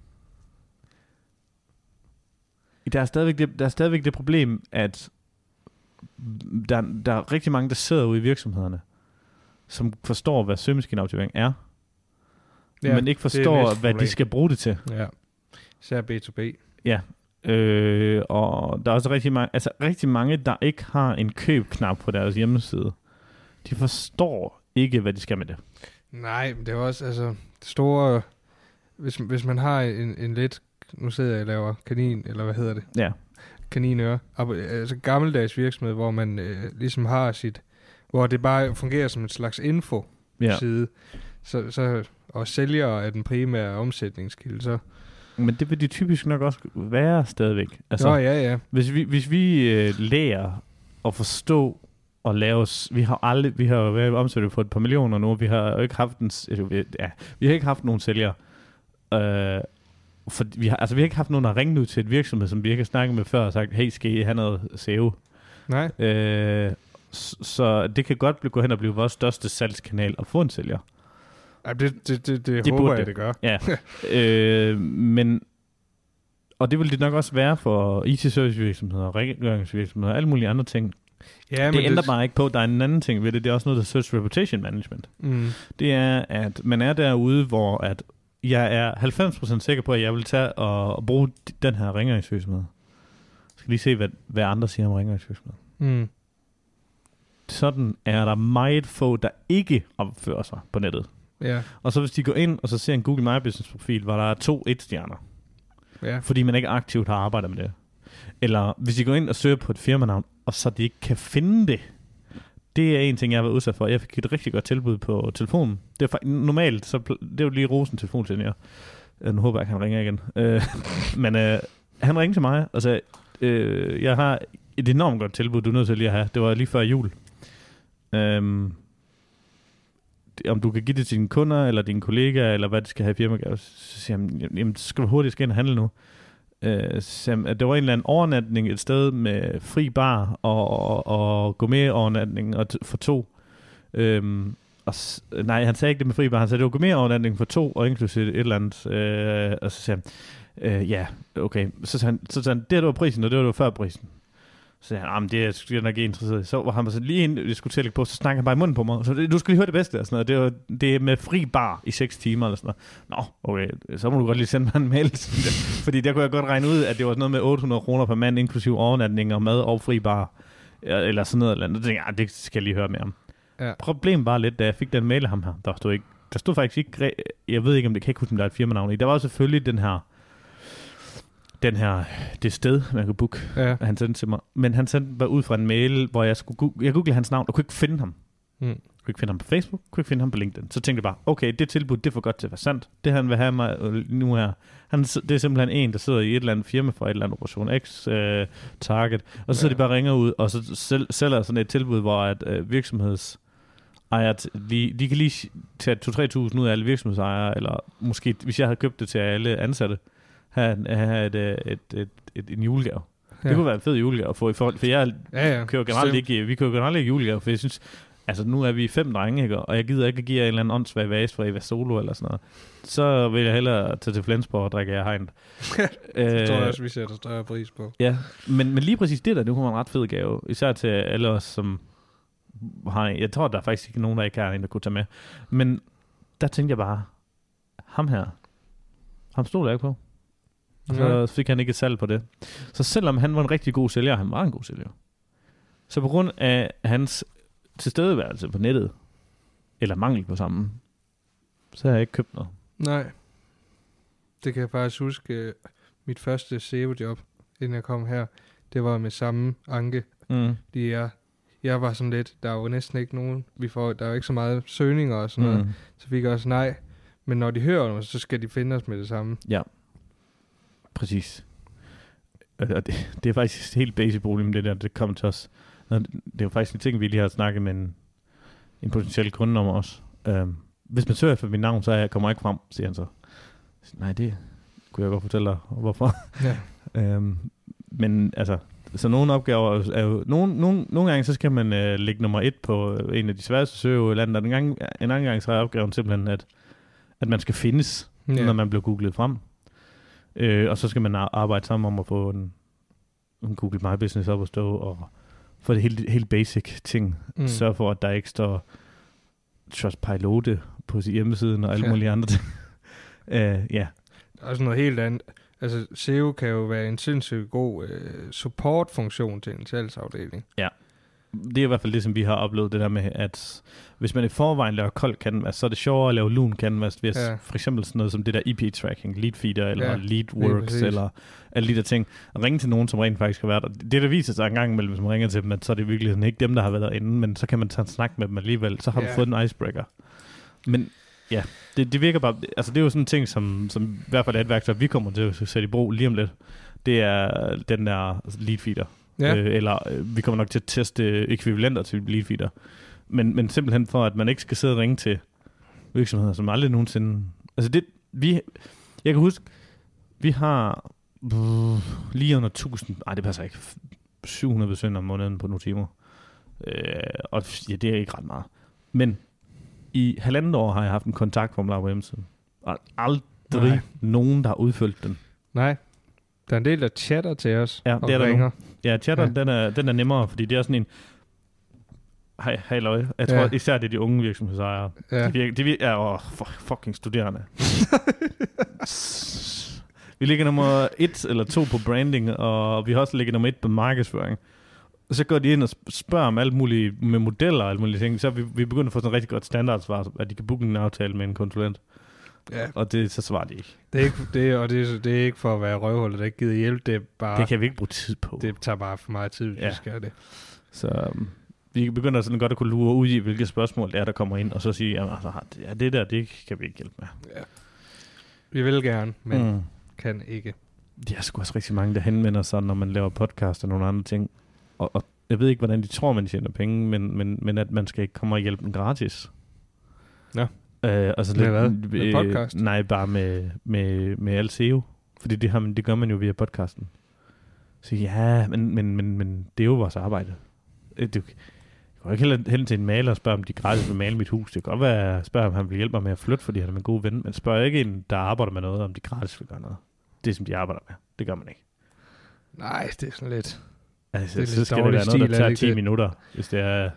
Der er stadigvæk det, der er stadigvæk det problem, at der, der er rigtig mange, der sidder ude i virksomhederne, som forstår, hvad søgemaskineoptimering er, Ja, men ikke forstår, hvad de skal bruge det til. Ja. Især B2B. Ja, Øh, og der er også rigtig mange, altså rigtig mange, der ikke har en køb-knap på deres hjemmeside. De forstår ikke, hvad de skal med det. Nej, men det er også, altså, store... Hvis, hvis man har en, en lidt... Nu sidder jeg og laver kanin, eller hvad hedder det? Ja. Kaninøre. Altså gammeldags virksomhed, hvor man øh, ligesom har sit... Hvor det bare fungerer som en slags info Ja. side. Så, så, og sælgere er den primære omsætningskilde, så... Men det vil de typisk nok også være stadigvæk. Altså, Nå, ja, ja. hvis vi, hvis vi øh, lærer at forstå og lave... Vi har aldrig... Vi har jo været omsat for et par millioner nu. Vi har jo ikke haft en... altså, vi- Ja, vi har ikke haft nogen sælgere. Øh, for vi har, altså, vi har ikke haft nogen, der har ringet ud til et virksomhed, som vi ikke har snakket med før og sagt, hey, skal I have noget SEO? Nej, Øh, så det kan godt blive, gå hen og blive vores største salgskanal at få en sælger. Ej, det, det, det, det, Det det håber jeg, det. det gør. Ja. øh, men, og det vil det nok også være for IT-servicevirksomheder, rengøringsvirksomheder og alle mulige andre ting. Ja, det ændrer bare ikke på, at der er en anden ting ved det. Det er også noget, der Search Reputation Management. Mm. Det er, at man er derude, hvor at jeg er 90% sikker på, at jeg vil tage og, og bruge den her rengøringsvirksomhed. Jeg skal lige se, hvad, hvad andre siger om rengøringsvirksomhed. Mm. Sådan er der meget få, der ikke opfører sig på nettet. Ja, Og så hvis de går ind og så ser en Google My Business profil, hvor der er to et-stjerner, ja. fordi man ikke aktivt har arbejdet med det. Eller hvis de går ind og søger på et firmanavn, og så de ikke kan finde det. Det er en ting, jeg har været udsat for. Jeg fik et rigtig godt tilbud på telefonen. Det er normalt, så det er jo lige rosen telefonsælger. Øh, Nu håber jeg ikke, han ringer igen. Øh, men øh, han ringte til mig og sagde, øh, jeg har et enormt godt tilbud, du er nødt til lige at have. Det var lige før jul. Øhm, om du kan give det til dine kunder, eller dine kollegaer, eller hvad de skal have i firmagave. Så siger han, "Jamen, jamen, skal du hurtigt skal ind og handle nu. Øh, så at det var en eller anden overnatning et sted med fri bar og, og, og gourmet-overnatning og t- for to. Øhm, og s- nej, han sagde ikke det med fri bar. Han sagde, det var gourmet-overnatning for to, og inklusive et eller andet. Øh, og så siger han, øh, ja, okay. Så sagde han, så sagde han, det var prisen, og det var, det var før prisen. Så sagde han, "Ah, det er jeg nok ikke interesseret i. Så var han så lige inden jeg skulle til at på, så snakkede han bare i munden på mig. Så du skal lige høre det bedste og sådan noget. Det, var, det er med fri bar i 6 timer eller sådan noget. Nå, okay, så må du godt lige sende mig en mail. Fordi der kunne jeg godt regne ud, at det var sådan noget med 800 kroner per mand, inklusive overnatning og mad og fri bar. Eller sådan noget. Eller andet. Så tænkte jeg, "Ah, det skal jeg lige høre mere om. Ja. Problemet var lidt, da jeg fik den mail af ham her, der stod ikke, der stod faktisk ikke, jeg ved ikke, om det kan ikke huske, om der er et firmanavn i. Der var selvfølgelig den her, den her, det sted, man kunne booke, Ja. han sendte til mig. Men han sendte mig ud fra en mail, hvor jeg skulle google, jeg googlede hans navn, og kunne ikke finde ham. Mm. Kunne ikke finde ham på Facebook, kunne ikke finde ham på LinkedIn. Så tænkte jeg bare, okay, det tilbud, det er for godt til at være sandt. Det han vil have mig øh, nu her. Han, det er simpelthen en, der sidder i et eller andet firma for et eller andet Operation X øh, target. Og så sidder Ja. de bare ringer ud, og så sælger sådan et tilbud, hvor at øh, virksomheds ejer, t- de, de kan lige tage 2-3.000 ud af alle virksomhedsejere, eller måske, hvis jeg havde købt det til alle ansatte, have, have et, øh, et, et, et, en julegave. Ja. Det kunne være en fed julegave at få i forhold, for jeg Ja, ja. kører generelt Bestemt. ikke, vi kører generelt ikke julegave, for jeg synes, altså nu er vi fem drenge, ikke? og jeg gider ikke at give jer en eller anden åndssvag vase fra Eva Solo eller sådan noget. Så vil jeg hellere tage til Flensborg og drikke af hegn. Det tror jeg også, vi sætter større pris på. Ja, men, men lige præcis det der, det kunne være en ret fed gave. Især til alle os, som har en, Jeg tror, der er faktisk ikke nogen, der ikke har en, der kunne tage med. Men der tænkte jeg bare, ham her, ham stod jeg ikke på. Og så Ja. fik han ikke et salg på det. Så selvom han var en rigtig god sælger, han var en god sælger. Så på grund af hans tilstedeværelse på nettet, eller mangel på samme, så har jeg ikke købt noget. Nej. Det kan jeg faktisk huske. øh, Mit første SEO-job, inden jeg kom her, det var med samme anke. Mm. Fordi jeg, jeg var sådan lidt, der er jo næsten ikke nogen, vi får, der er jo ikke så meget søgninger og sådan mm. noget. Mm. Så fik jeg også nej. Men når de hører noget, så skal de finde os med det samme. Præcis. Og det, det er faktisk et helt basic problem, det der, det kommer til os. Det er jo faktisk en ting, vi lige har snakket med en, en potentiel kunde om også. Øhm, hvis man søger efter mit navn, så er jeg, kommer jeg ikke frem, siger han så. Siger, Nej, det kunne jeg godt fortælle dig, hvorfor. Ja. øhm, men altså, så nogle opgaver er jo... Nogle, nogle, nogle gange, så skal man øh, lægge nummer et på øh, en af de sværeste søge eller andet. Og en, gang, en anden gang, så er opgaven simpelthen, at, at man skal findes. Ja. når man bliver googlet frem. Øh, og så skal man ar- arbejde sammen om at få en, en Google My Business op at stå, og få det helt, helt basic ting. Mm. Sørg for, at der ikke står Trustpilote på sin hjemmesiden og alle Ja. mulige andre ting. øh, ja, Der er også noget helt andet. altså SEO kan jo være en sindssygt god øh, supportfunktion til en salgsafdeling. Det er i hvert fald det, som vi har oplevet, det der med, at hvis man i forvejen laver kold canvas, så er det sjovere at lave lun canvas, ved Ja. ja. for eksempel sådan noget som det der EP-tracking, lead feeder, eller Ja, lead works, eller alle de der ting. At ringe til nogen, som rent faktisk har været der. Det, der viser sig en gang imellem, hvis man ringer til dem, at så er det virkelig sådan, ikke dem, der har været derinde, men så kan man tage en snak med dem alligevel, så har Ja. du fået en icebreaker. Men ja, det, det virker bare, altså det er jo sådan en ting, som, som i hvert fald er et værktøj, vi kommer til at sætte i brug lige om lidt. Det er den der lead feeder. Ja, Øh, eller øh, vi kommer nok til at teste ekvivalenter til lead feeder. Men, men simpelthen for, at man ikke skal sidde og ringe til virksomheder, som aldrig nogensinde... Altså det, vi... Jeg kan huske, vi har lige under 1000... Nej, det passer ikke. 700 besøgende om måneden på nogle timer. Øh, og ja, det er ikke ret meget. Men i halvandet år har jeg haft en kontaktformular på hjemmesiden. Og aldrig Nej. Nogen, der har udfyldt den. nej. Der er en del, der chatter til os Ja, og det er der ringer. Ja, chatter, Ja. Den, er, den er nemmere, fordi det er sådan en... Hej, hej løg. Jeg tror Ja. især, det er de unge virksomhedsejere. Ja. Ja. De, virker, de virker, ja, åh, fuck, fucking studerende. vi ligger nummer et eller to på branding, og vi har også ligget nummer et på markedsføring. Og så går de ind og sp- spørger om alt muligt med modeller og alt muligt ting. Så er vi, vi begynder at få sådan et rigtig godt standardsvar, at de kan booke en aftale med en konsulent. Ja. Og det, så svarer de ikke. Det er ikke, det, og det, er, det er ikke for at være røvhullet, der ikke gider hjælp. Det er bare... Det kan vi ikke bruge tid på. det tager bare for meget tid, hvis ja. Ja. vi skal det. Så um, vi begynder sådan godt at kunne lure ud i, hvilke spørgsmål det er, der kommer ind, og så sige, jamen, altså, ja, det der, det kan vi ikke hjælpe med. Vi vil gerne, men mm. kan ikke. Der er sgu også rigtig mange, der henvender sig, når man laver podcast og nogle andre ting. Og, og jeg ved ikke, hvordan de tror, man tjener penge, men, men, men at man skal ikke komme og hjælpe dem gratis. Nå. Øh, altså Med hvad? Med podcast? Nej, bare med, med, med alt SEO. Fordi det, har man, det gør man jo via podcasten. Så ja, men, men, men, men det er jo vores arbejde. Øh, Du, jeg kan ikke heller hen til en maler og spørge, om de gratis vil male mit hus. Det kan godt være, at jeg spørger, om han vil hjælpe mig med at flytte, fordi han er min gode ven. Men spørger ikke en, der arbejder med noget, om de gratis vil gøre noget. Det, som de arbejder med. Det gør man ikke. Nej, det er sådan lidt... Altså, Det er så lidt skal det være noget, der er tager det 10 ikke det? minutter, hvis det er...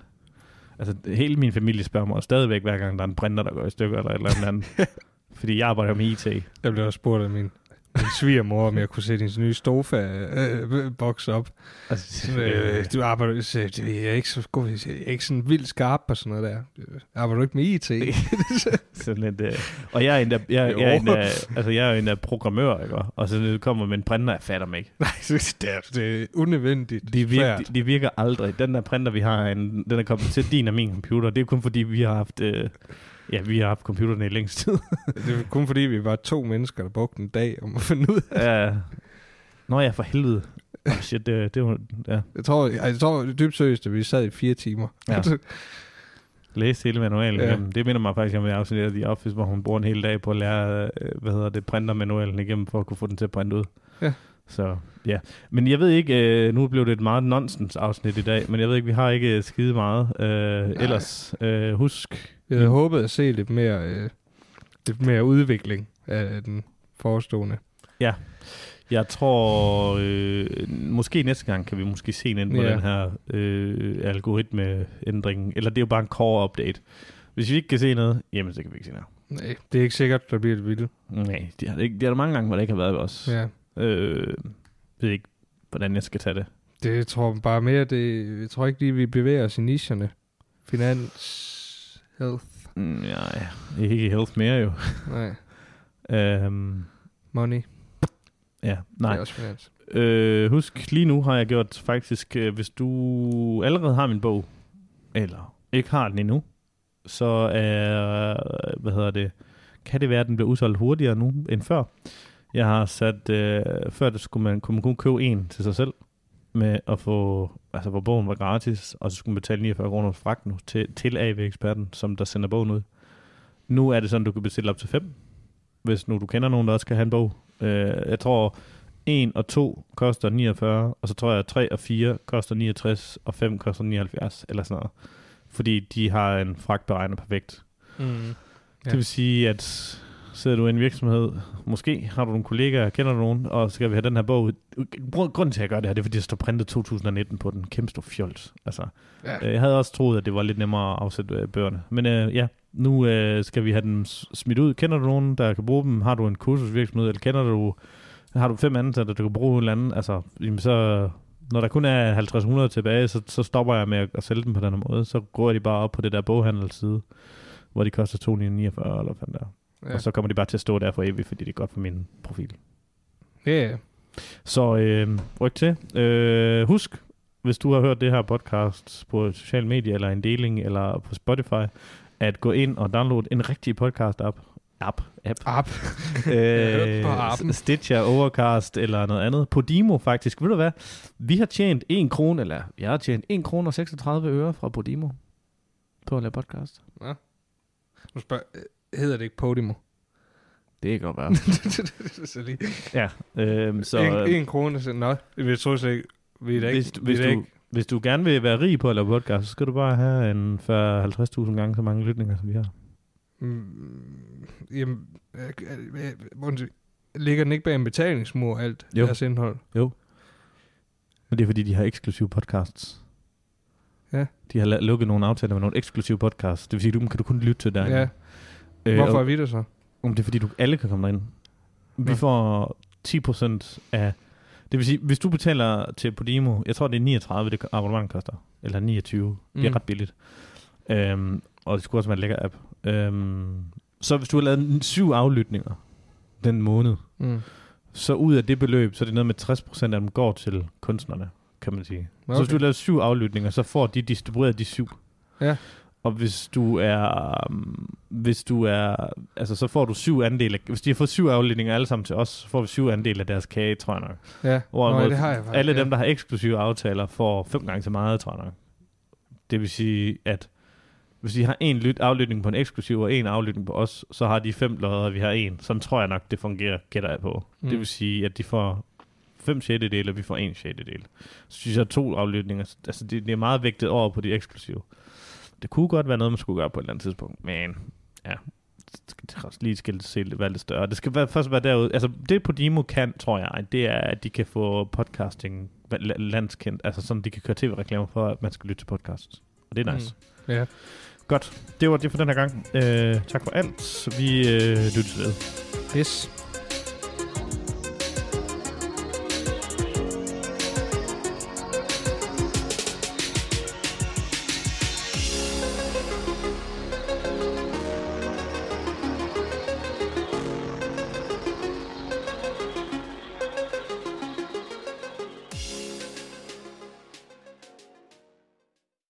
Altså, hele min familie spørger mig stadigvæk, hver gang der er en printer, der går i stykker, eller et eller andet. Fordi jeg arbejder med IT. Jeg blev også spurgt af min, min svigermor, om jeg kunne sætte hendes nye Stofa-boks op. Altså, Øh, du arbejder... Så, det er ikke så god. Jeg er ikke sådan vildt skarp på sådan noget der. Arbejder du ikke med IT? sådan lidt, øh, og jeg er en der, jeg, Jo. jeg, er en der, altså, jeg er en der programmør, ikke? Og så det kommer med en printer, jeg fatter mig ikke. Nej, det er, det er unødvendigt. De virker, de, de virker aldrig. Den der printer, vi har, en, den er kommet til din og min computer. Det er kun fordi, vi har haft... Øh, ja, vi har haft computerne i længst tid. Det er kun fordi, vi var to mennesker, der brugte en dag om at finde ud af Ja. Nå ja, for helvede. Oh, shit, det, det var... Ja. Jeg tror, jeg, jeg tror dybt seriøst, at vi sad i fire timer. Ja. Læse hele manualen Ja. ja. igennem. Det minder mig faktisk om, at jeg afsnittet i Office, hvor hun bruger en hel dag på at lære, øh, hvad hedder det, printermanualen igennem, for at kunne få den til at printe ud. Ja. Så, ja. Men jeg ved ikke, øh, nu blev det et meget nonsens afsnit i dag, men jeg ved ikke, vi har ikke øh, skide meget. Øh, ellers, øh, husk... Jeg havde håbet at se lidt mere, øh, lidt mere udvikling af den forestående. Jeg tror, øh, måske næste gang kan vi måske se ind på Ja. ja. den her øh, algoritmeændring. Eller det er jo bare en core update. Hvis vi ikke kan se noget, jamen så kan vi ikke se noget. Nej, det er ikke sikkert, der bliver det vildt. Nej, det ikke- det er der mange gange, hvor det ikke har været ved os. Ja. Øh, ved ikke, hvordan jeg skal tage det. Det jeg tror jeg bare mere, det, jeg tror ikke lige, vi bevæger os i nicherne. Finans, health, Mm, Nej, ikke health mere jo. nej, Øhm, money, ja, det nej. er også finans. Øh, husk, lige nu har jeg gjort faktisk, øh, hvis du allerede har min bog, eller ikke har den endnu, så er, hvad hedder det, kan det være, at den bliver udsolgt hurtigere nu end før. Jeg har sat, øh, før det skulle man, kunne man kun købe en til sig selv, med at få, altså hvor bogen var gratis, og så skulle man betale 49 kroner for fragt nu til, til AV-eksperten, som der sender bogen ud. Nu er det sådan, du kan bestille op til fem, hvis nu du kender nogen, der også skal have en bog. Øh, jeg tror, 1 og 2 koster 49, og så tror jeg, at 3 og 4 koster 69, og 5 koster 79, eller sådan noget. Fordi de har en fragtberegner per vægt. Mm. Ja. Det vil sige, at sidder du i en virksomhed, måske har du nogle kollegaer, kender du nogen, og så skal vi have den her bog. Grunden til, at jeg gør det her, det er, fordi der står printet 2019 på den. Kæmpe stor fjols. Altså, Ja. øh, jeg havde også troet, at det var lidt nemmere at afsætte øh, bøgerne. Men øh, ja, nu øh, skal vi have dem smidt ud. Kender du nogen, der kan bruge dem? Har du en kursusvirksomhed, eller kender du har du fem ansatte, der kan bruge en eller anden, altså, jamen så, når der kun er 50-100 tilbage, så, så stopper jeg med at, at sælge dem på den her måde. Så går de bare op på det der boghandelsside, hvor de koster 249 eller hvad der. Ja. Ja. Og så kommer de bare til at stå der for evigt, fordi det er godt for min profil. Ja, ja. Så øh, ryk til. Øh, husk, hvis du har hørt det her podcast på sociale medier, eller en deling, eller på Spotify, at gå ind og downloade en rigtig podcast-app. App. App. App. På øh, Stitcher, Overcast eller noget andet. Podimo faktisk. Ved du hvad? Vi har tjent 1 krone, eller jeg har tjent 1 krone og 36 øre fra Podimo på at lave podcast. Nu spørger, hedder det ikke Podimo? Det kan godt være. så lige. ja, øh, så... en, øh, en krone, så nå, vi tror så ikke, vi er da ikke, hvis, vi hvis, du, ikke, hvis du gerne vil være rig på at lave podcast, så skal du bare have en 40-50.000 gange så mange lytninger, som vi har. mm, jamen, øh, øh, ligger den ikke bag en betalingsmur, alt Jo. deres indhold? Men det er fordi, de har eksklusive podcasts. Ja. De har lukket nogle aftaler med nogle eksklusive podcasts. Det vil sige, du kan du kun lytte til der. Ja. Øh, Hvorfor er vi det så? om det er fordi, du alle kan komme derind. Vi Nå. får 10% af... Det vil sige, hvis du betaler til Podimo, jeg tror det er 39, det abonnement koster. Eller 29. Det er Mm. ret billigt. Øhm, og det skulle også være en lækker app. Øhm, så hvis du har lavet syv aflytninger den måned, Mm. så ud af det beløb, så er det noget med 60% af dem går til kunstnerne, kan man sige. Okay. Så hvis du laver syv aflytninger, så får de distribueret de syv. Ja. Og hvis du er, um, hvis du er, altså så får du syv andele. Hvis de har fået syv aflytninger alle sammen til os, så får vi syv andele af deres kage, tror jeg nok. Ja, Hvorimod Nå, det har jeg faktisk. Alle ja. dem, der har eksklusive aftaler, får fem gange så meget, tror jeg nok. Det vil sige, at hvis de har en lyt aflytning på en eksklusiv og en aflytning på os, så har de fem lodder, og vi har en. Sådan tror jeg nok, det fungerer, gætter jeg på. Mm. Det vil sige, at de får fem sjettedele, og vi får en sjettedel. Så synes jeg, to aflytninger, altså det, det er meget vægtet over på de eksklusive. Det kunne godt være noget, man skulle gøre på et eller andet tidspunkt, men ja, det skal også lige skal se være lidt større. Det skal være, først være derude. Altså det Podimo kan, tror jeg, det er, at de kan få podcasting la- landskendt, altså sådan, de kan køre tv-reklamer for, at man skal lytte til podcasts. Og det er nice. Mm. Ja. Godt. Det var det for den her gang. Øh, tak for alt. Vi øh, lyttes ved. Yes.